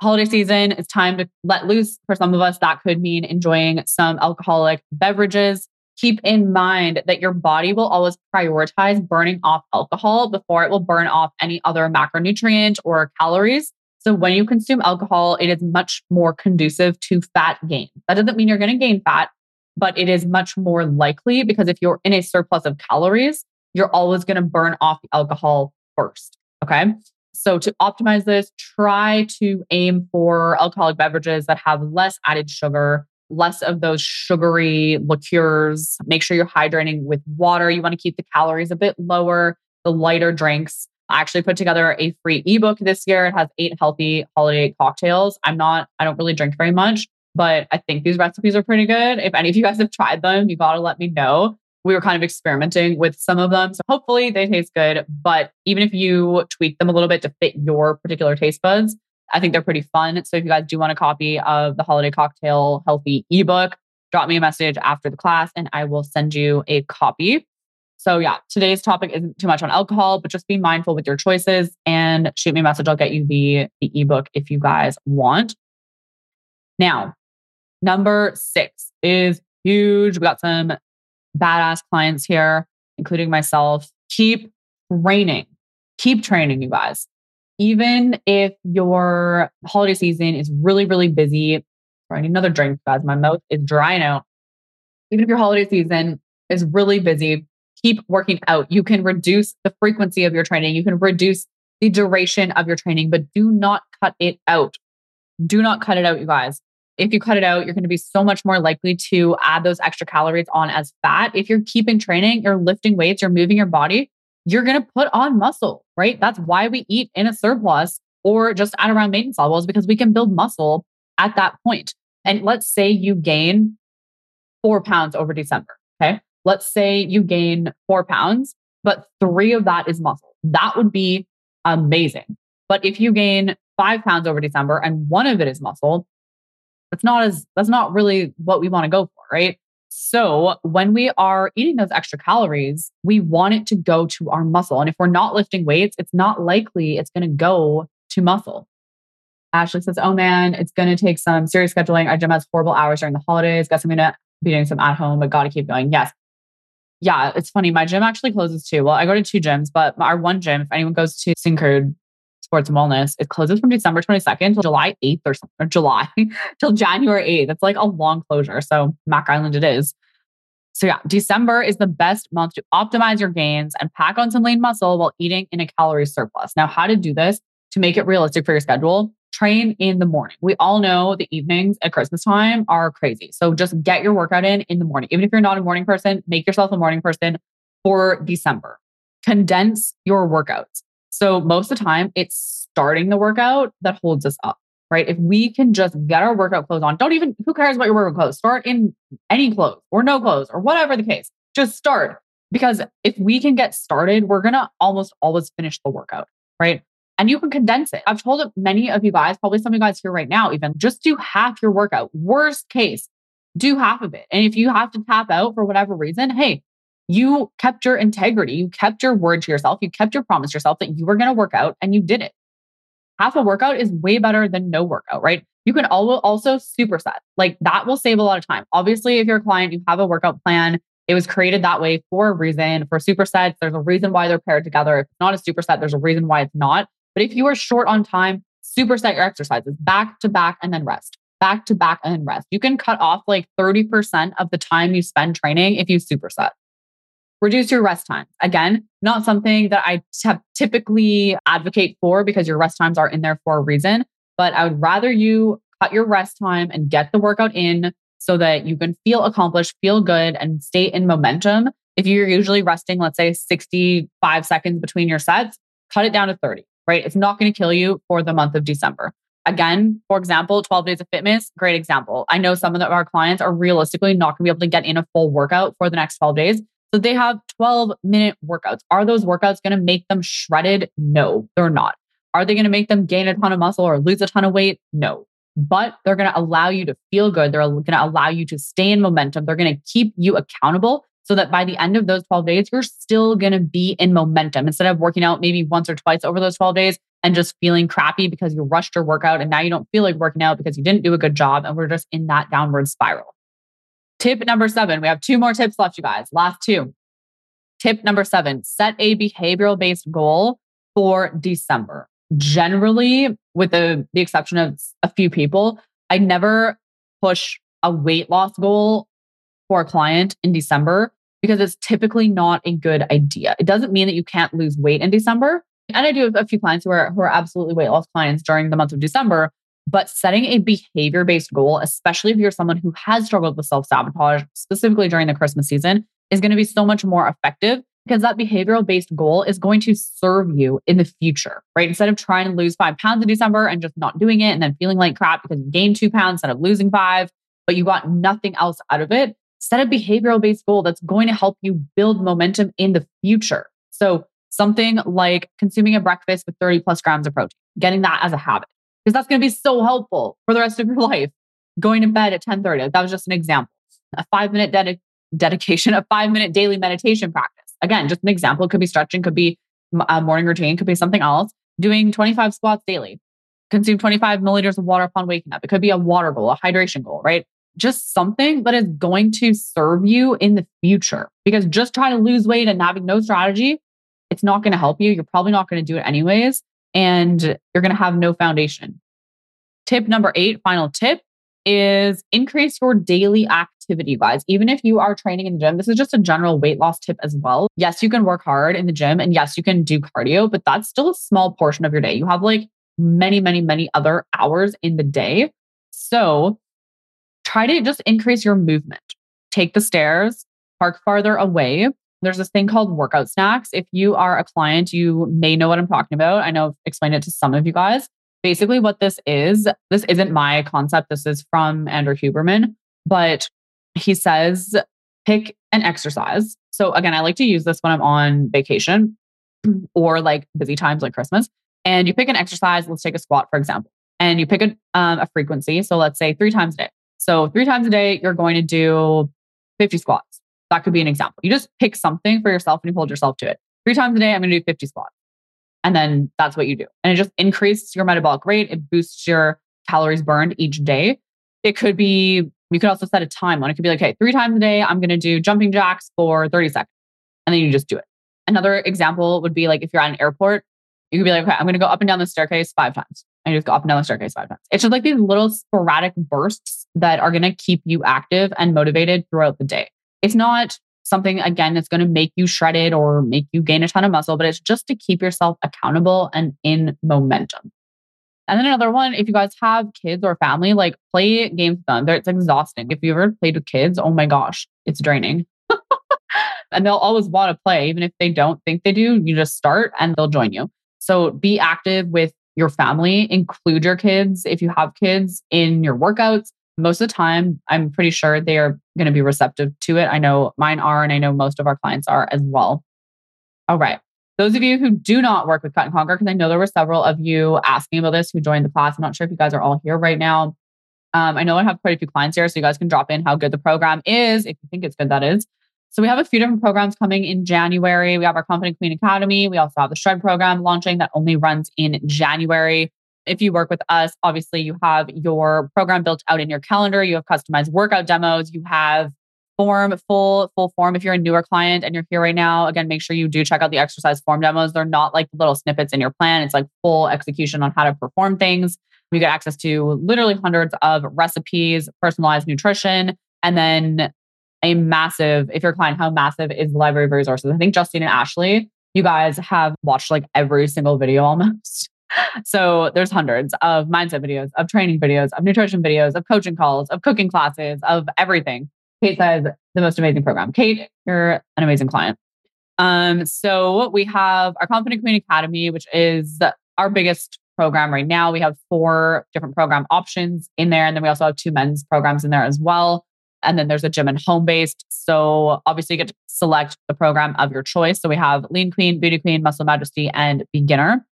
Holiday season, it's time to let loose. For some of us, that could mean enjoying some alcoholic beverages. Keep in mind that your body will always prioritize burning off alcohol before it will burn off any other macronutrient or calories. So when you consume alcohol, it is much more conducive to fat gain. That doesn't mean you're going to gain fat, but it is much more likely because if you're in a surplus of calories, you're always going to burn off the alcohol first. Okay. So to optimize this, try to aim for alcoholic beverages that have less added sugar, less of those sugary liqueurs. Make sure you're hydrating with water. You want to keep the calories a bit lower, the lighter drinks. I actually put together a free ebook this year. It has eight healthy holiday cocktails. I'm not, I don't really drink very much, but I think these recipes are pretty good. If any of you guys have tried them, you got to let me know. We were kind of experimenting with some of them. So hopefully they taste good. But even if you tweak them a little bit to fit your particular taste buds, I think they're pretty fun. So if you guys do want a copy of the holiday cocktail healthy ebook, drop me a message after the class and I will send you a copy. So, yeah, today's topic isn't too much on alcohol, but just be mindful with your choices and shoot me a message. I'll get you the, the ebook if you guys want. Now, number six is huge. We got some badass clients here, including myself. Keep training. Keep training, you guys. Even if your holiday season is really, really busy, or I need another drink, guys. My mouth is drying out. Even if your holiday season is really busy, keep working out. You can reduce the frequency of your training. You can reduce the duration of your training, but do not cut it out. Do not cut it out, you guys. If you cut it out, you're going to be so much more likely to add those extra calories on as fat. If you're keeping training, you're lifting weights, you're moving your body, you're going to put on muscle, right? That's why we eat in a surplus or just at around maintenance levels because we can build muscle at that point. And let's say you gain four pounds over December. Okay. Let's say you gain four pounds, but three of that is muscle. That would be amazing. But if you gain five pounds over December and one of it is muscle, that's not as, that's not really what we want to go for, right? So when we are eating those extra calories, we want it to go to our muscle. And if we're not lifting weights, it's not likely it's going to go to muscle. Ashley says, Oh man, it's going to take some serious scheduling. Our gym has horrible hours during the holidays. Guess I'm going to be doing some at home, but got to keep going. Yes. Yeah, it's funny. My gym actually closes too. Well, I go to two gyms, but our one gym, if anyone goes to Syncrude Sports and Wellness, it closes from December 22nd till July 8th or, or July till January 8th. It's like a long closure. So Mac Island it is. So yeah, December is the best month to optimize your gains and pack on some lean muscle while eating in a calorie surplus. Now, how to do this to make it realistic for your schedule? Train in the morning. We all know the evenings at Christmas time are crazy. So just get your workout in in the morning. Even if you're not a morning person, make yourself a morning person for December. Condense your workouts. So most of the time, it's starting the workout that holds us up, right? If we can just get our workout clothes on, don't even, who cares about your workout clothes? Start in any clothes or no clothes or whatever the case. Just start. Because if we can get started, we're going to almost always finish the workout, right? And you can condense it. I've told many of you guys, probably some of you guys here right now, even just do half your workout. Worst case, do half of it. And if you have to tap out for whatever reason, hey, you kept your integrity. You kept your word to yourself. You kept your promise to yourself that you were going to work out and you did it. Half a workout is way better than no workout, right? You can also superset. Like that will save a lot of time. Obviously, if you're a client, you have a workout plan. It was created that way for a reason. For supersets, there's a reason why they're paired together. If it's not a superset, there's a reason why it's not. But if you are short on time, superset your exercises back to back and then rest, back to back and then rest. You can cut off like 30% of the time you spend training if you superset reduce your rest times. Again, not something that I t- typically advocate for because your rest times are in there for a reason, but I would rather you cut your rest time and get the workout in so that you can feel accomplished, feel good, and stay in momentum. If you're usually resting, let's say 65 seconds between your sets, cut it down to 30, right? It's not going to kill you for the month of December. Again, for example, 12 days of fitness, great example. I know some of our clients are realistically not going to be able to get in a full workout for the next 12 days. So they have 12 minute workouts. Are those workouts going to make them shredded? No, they're not. Are they going to make them gain a ton of muscle or lose a ton of weight? No. But they're going to allow you to feel good. They're going to allow you to stay in momentum. They're going to keep you accountable so that by the end of those 12 days, you're still going to be in momentum instead of working out maybe once or twice over those 12 days and just feeling crappy because you rushed your workout and now you don't feel like working out because you didn't do a good job. And we're just in that downward spiral. Tip number seven. We have two more tips left, you guys. Last two. Tip number seven set a behavioral based goal for December. Generally, with the, the exception of a few people, I never push a weight loss goal for a client in December because it's typically not a good idea. It doesn't mean that you can't lose weight in December. And I do have a few clients who are, who are absolutely weight loss clients during the month of December, but setting a behavior based goal, especially if you're someone who has struggled with self sabotage, specifically during the Christmas season, is going to be so much more effective because that behavioral based goal is going to serve you in the future, right? Instead of trying to lose five pounds in December and just not doing it and then feeling like crap because you gained two pounds instead of losing five, but you got nothing else out of it, set a behavioral based goal that's going to help you build momentum in the future. So, something like consuming a breakfast with 30 plus grams of protein, getting that as a habit because that's going to be so helpful for the rest of your life. Going to bed at 10:30. That was just an example. A five minute ded- dedication, a five minute daily meditation practice. Again, just an example. It could be stretching, could be a morning routine, could be something else. Doing 25 squats daily. Consume 25 milliliters of water upon waking up. It could be a water goal, a hydration goal, right? Just something that is going to serve you in the future. Because just trying to lose weight and having no strategy, it's not going to help you. You're probably not going to do it anyways and you're going to have no foundation. Tip number eight, final tip is increase your daily activity, guys. Even if you are training in the gym, this is just a general weight loss tip as well. Yes, you can work hard in the gym and yes, you can do cardio, but that's still a small portion of your day. You have like many, many, many other hours in the day. So try to just increase your movement. Take the stairs, park farther away. There's this thing called workout snacks. If you are a client, you may know what I'm talking about. I know I've explained it to some of you guys. Basically, what this is, this isn't my concept. This is from Andrew Huberman, but he says pick an exercise. So again, I like to use this when I'm on vacation or like busy times like Christmas. And you pick an exercise. Let's take a squat, for example, and you pick a, um, a frequency. So let's say three times a day. So three times a day, you're going to do 50 squats. That could be an example. You just pick something for yourself and you hold yourself to it. Three times a day, I'm going to do 50 squats. And then that's what you do. And it just increases your metabolic rate. It boosts your calories burned each day. It could be, you could also set a time on it. could be like, okay, three times a day, I'm going to do jumping jacks for 30 seconds. And then you just do it. Another example would be like if you're at an airport, you could be like, okay, I'm going to go up and down the staircase five times. And you just go up and down the staircase five times. It's just like these little sporadic bursts that are going to keep you active and motivated throughout the day. It's not something, again, that's going to make you shredded or make you gain a ton of muscle, but it's just to keep yourself accountable and in momentum. And then another one, if you guys have kids or family, like play games with them. It's exhausting. If you ever played with kids, oh my gosh, it's draining. and they'll always want to play, even if they don't think they do. You just start and they'll join you. So be active with your family, include your kids if you have kids in your workouts. Most of the time, I'm pretty sure they are going to be receptive to it. I know mine are, and I know most of our clients are as well. All right. Those of you who do not work with Cut and Conquer, because I know there were several of you asking about this who joined the class. I'm not sure if you guys are all here right now. Um, I know I have quite a few clients here, so you guys can drop in how good the program is. If you think it's good, that is. So we have a few different programs coming in January. We have our Confident Queen Academy. We also have the Shred program launching that only runs in January. If you work with us, obviously you have your program built out in your calendar. You have customized workout demos. You have form, full, full form. If you're a newer client and you're here right now, again, make sure you do check out the exercise form demos. They're not like little snippets in your plan. It's like full execution on how to perform things. You get access to literally hundreds of recipes, personalized nutrition, and then a massive, if you're a client, how massive is the library of resources? I think Justine and Ashley, you guys have watched like every single video almost. So there's hundreds of mindset videos, of training videos, of nutrition videos, of coaching calls, of cooking classes, of everything. Kate says the most amazing program. Kate, you're an amazing client. Um, so we have our Confident Queen Academy, which is our biggest program right now. We have four different program options in there. And then we also have two men's programs in there as well. And then there's a gym and home based. So obviously you get to select the program of your choice. So we have Lean Queen, Beauty Queen, Muscle Majesty, and Beginner.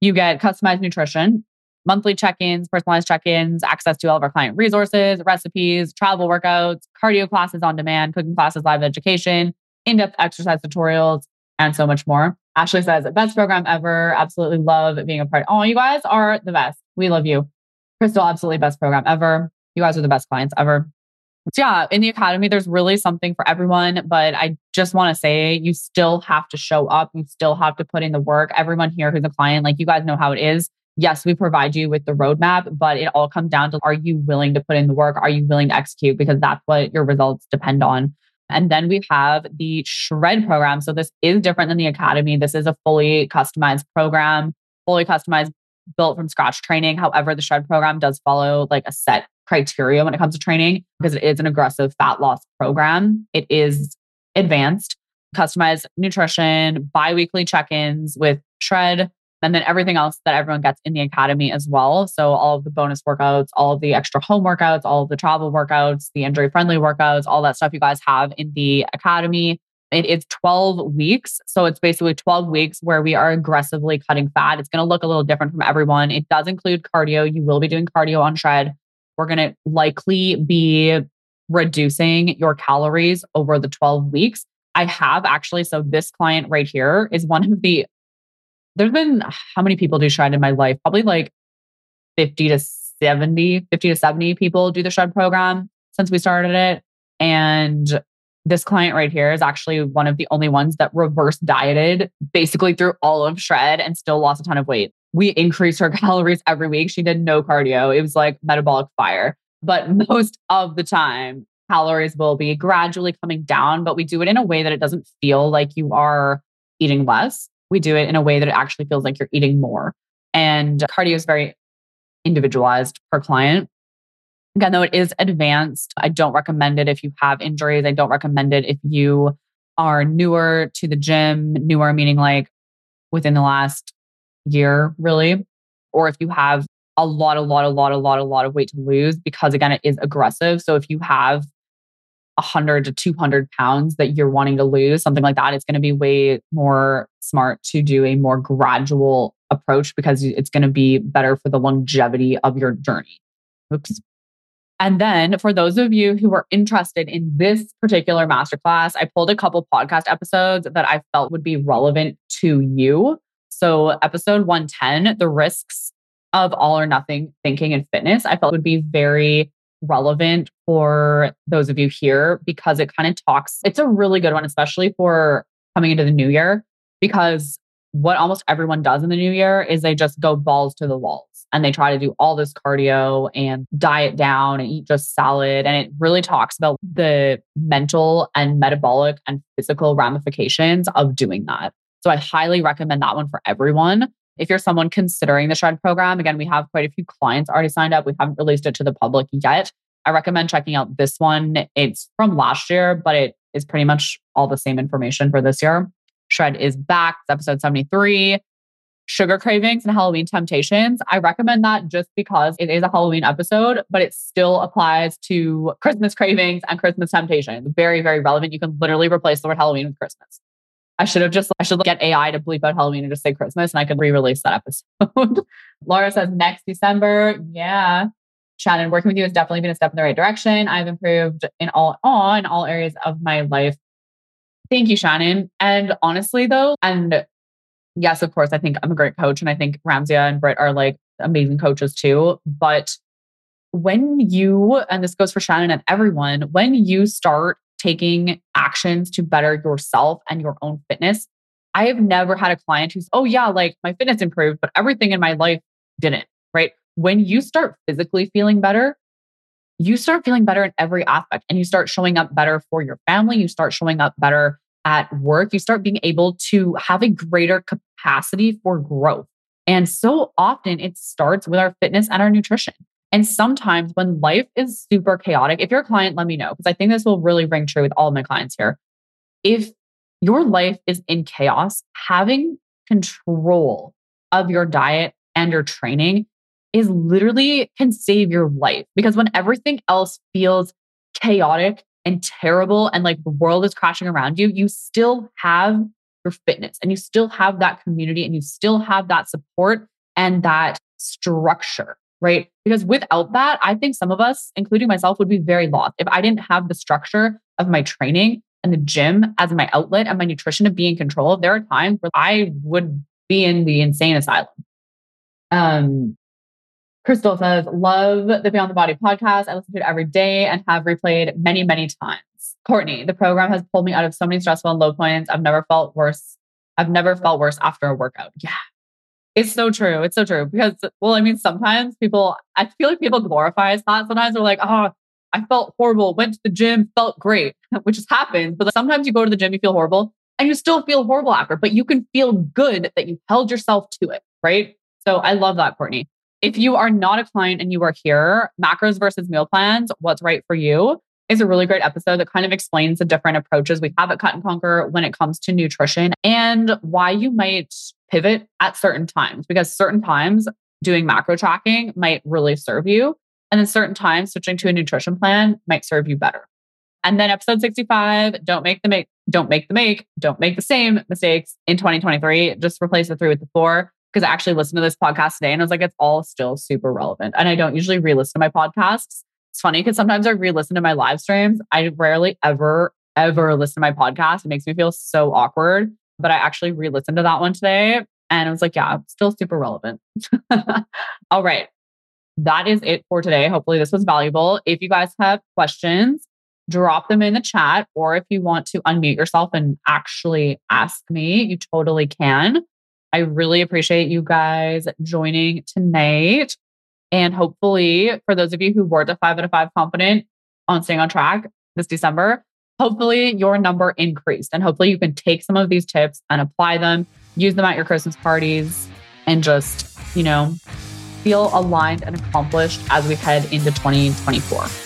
You get customized nutrition, monthly check ins, personalized check ins, access to all of our client resources, recipes, travel workouts, cardio classes on demand, cooking classes, live education, in depth exercise tutorials, and so much more. Ashley says, best program ever. Absolutely love being a part. Of. Oh, you guys are the best. We love you. Crystal, absolutely best program ever. You guys are the best clients ever. Yeah, in the academy, there's really something for everyone. But I just want to say you still have to show up. You still have to put in the work. Everyone here who's a client, like you guys know how it is. Yes, we provide you with the roadmap, but it all comes down to are you willing to put in the work? Are you willing to execute? Because that's what your results depend on. And then we have the Shred program. So this is different than the academy. This is a fully customized program, fully customized, built from scratch training. However, the Shred program does follow like a set criteria when it comes to training because it is an aggressive fat loss program. It is advanced, customized nutrition, biweekly check ins with Shred, and then everything else that everyone gets in the academy as well. So, all of the bonus workouts, all of the extra home workouts, all of the travel workouts, the injury friendly workouts, all that stuff you guys have in the academy. It is 12 weeks. So it's basically 12 weeks where we are aggressively cutting fat. It's going to look a little different from everyone. It does include cardio. You will be doing cardio on shred. We're going to likely be reducing your calories over the 12 weeks. I have actually, so this client right here is one of the, there's been how many people do shred in my life? Probably like 50 to 70, 50 to 70 people do the shred program since we started it. And this client right here is actually one of the only ones that reverse dieted basically through all of shred and still lost a ton of weight we increased her calories every week. She did no cardio. It was like metabolic fire. But most of the time, calories will be gradually coming down, but we do it in a way that it doesn't feel like you are eating less. We do it in a way that it actually feels like you're eating more. And cardio is very individualized per client. Again, though it is advanced, I don't recommend it if you have injuries. I don't recommend it if you are newer to the gym, newer meaning like within the last year, really, or if you have a lot, a lot, a lot, a lot, a lot of weight to lose, because again, it is aggressive. So if you have 100 to 200 pounds that you're wanting to lose, something like that, it's going to be way more smart to do a more gradual approach because it's going to be better for the longevity of your journey. Oops. And then for those of you who are interested in this particular masterclass, I pulled a couple podcast episodes that I felt would be relevant to you. So, episode 110, the risks of all or nothing thinking and fitness, I felt would be very relevant for those of you here because it kind of talks, it's a really good one, especially for coming into the new year, because what almost everyone does in the new year is they just go balls to the walls and they try to do all this cardio and diet down and eat just salad. And it really talks about the mental and metabolic and physical ramifications of doing that. So I highly recommend that one for everyone. If you're someone considering the Shred program, again, we have quite a few clients already signed up. We haven't released it to the public yet. I recommend checking out this one. It's from last year, but it is pretty much all the same information for this year. Shred is back. It's episode 73. Sugar cravings and Halloween temptations. I recommend that just because it is a Halloween episode, but it still applies to Christmas cravings and Christmas temptations. Very, very relevant. You can literally replace the word Halloween with Christmas. I should have just, I should get AI to bleep out Halloween and just say Christmas and I could re release that episode. Laura says next December. Yeah. Shannon, working with you has definitely been a step in the right direction. I've improved in all, all in all areas of my life. Thank you, Shannon. And honestly, though, and yes, of course, I think I'm a great coach, and I think Ramsia and Britt are like amazing coaches too. But when you, and this goes for Shannon and everyone, when you start taking actions to better yourself and your own fitness, I have never had a client who's, oh, yeah, like my fitness improved, but everything in my life didn't, right? When you start physically feeling better, you start feeling better in every aspect and you start showing up better for your family. You start showing up better at work. You start being able to have a greater capacity for growth. And so often it starts with our fitness and our nutrition. And sometimes when life is super chaotic, if you're a client, let me know because I think this will really ring true with all of my clients here. If your life is in chaos, having control of your diet and your training is literally can save your life because when everything else feels chaotic and terrible and like the world is crashing around you, you still have your fitness and you still have that community and you still have that support and that structure, right? Because without that, I think some of us, including myself, would be very lost. If I didn't have the structure of my training and the gym as my outlet and my nutrition to be in control, there are times where I would be in the insane asylum. Um, Crystal says, love the Beyond the Body podcast. I listen to it every day and have replayed many, many times. Courtney, the program has pulled me out of so many stressful and low points. I've never felt worse. I've never felt worse after a workout. Yeah. It's so true. It's so true. Because, well, I mean, sometimes people, I feel like people glorify that. Sometimes they're like, oh, I felt horrible, went to the gym, felt great, which just happens. But sometimes you go to the gym, you feel horrible, and you still feel horrible after, but you can feel good that you held yourself to it. Right. So I love that, Courtney. If you are not a client and you are here, macros versus meal plans, what's right for you is a really great episode that kind of explains the different approaches we have at Cut and Conquer when it comes to nutrition and why you might pivot at certain times because certain times doing macro tracking might really serve you. And then certain times switching to a nutrition plan might serve you better. And then episode 65, don't make the make, don't make the make, don't make the same mistakes in 2023. Just replace the three with the four because I actually listened to this podcast today and I was like, it's all still super relevant. And I don't usually re listen to my podcasts. It's funny because sometimes I re listen to my live streams. I rarely ever, ever listen to my podcast. It makes me feel so awkward. But I actually re listened to that one today and I was like, yeah, still super relevant. all right. That is it for today. Hopefully, this was valuable. If you guys have questions, drop them in the chat. Or if you want to unmute yourself and actually ask me, you totally can. I really appreciate you guys joining tonight. And hopefully, for those of you who were the five out of five confident on staying on track this December, hopefully your number increased. And hopefully you can take some of these tips and apply them, use them at your Christmas parties, and just, you know, feel aligned and accomplished as we head into 2024.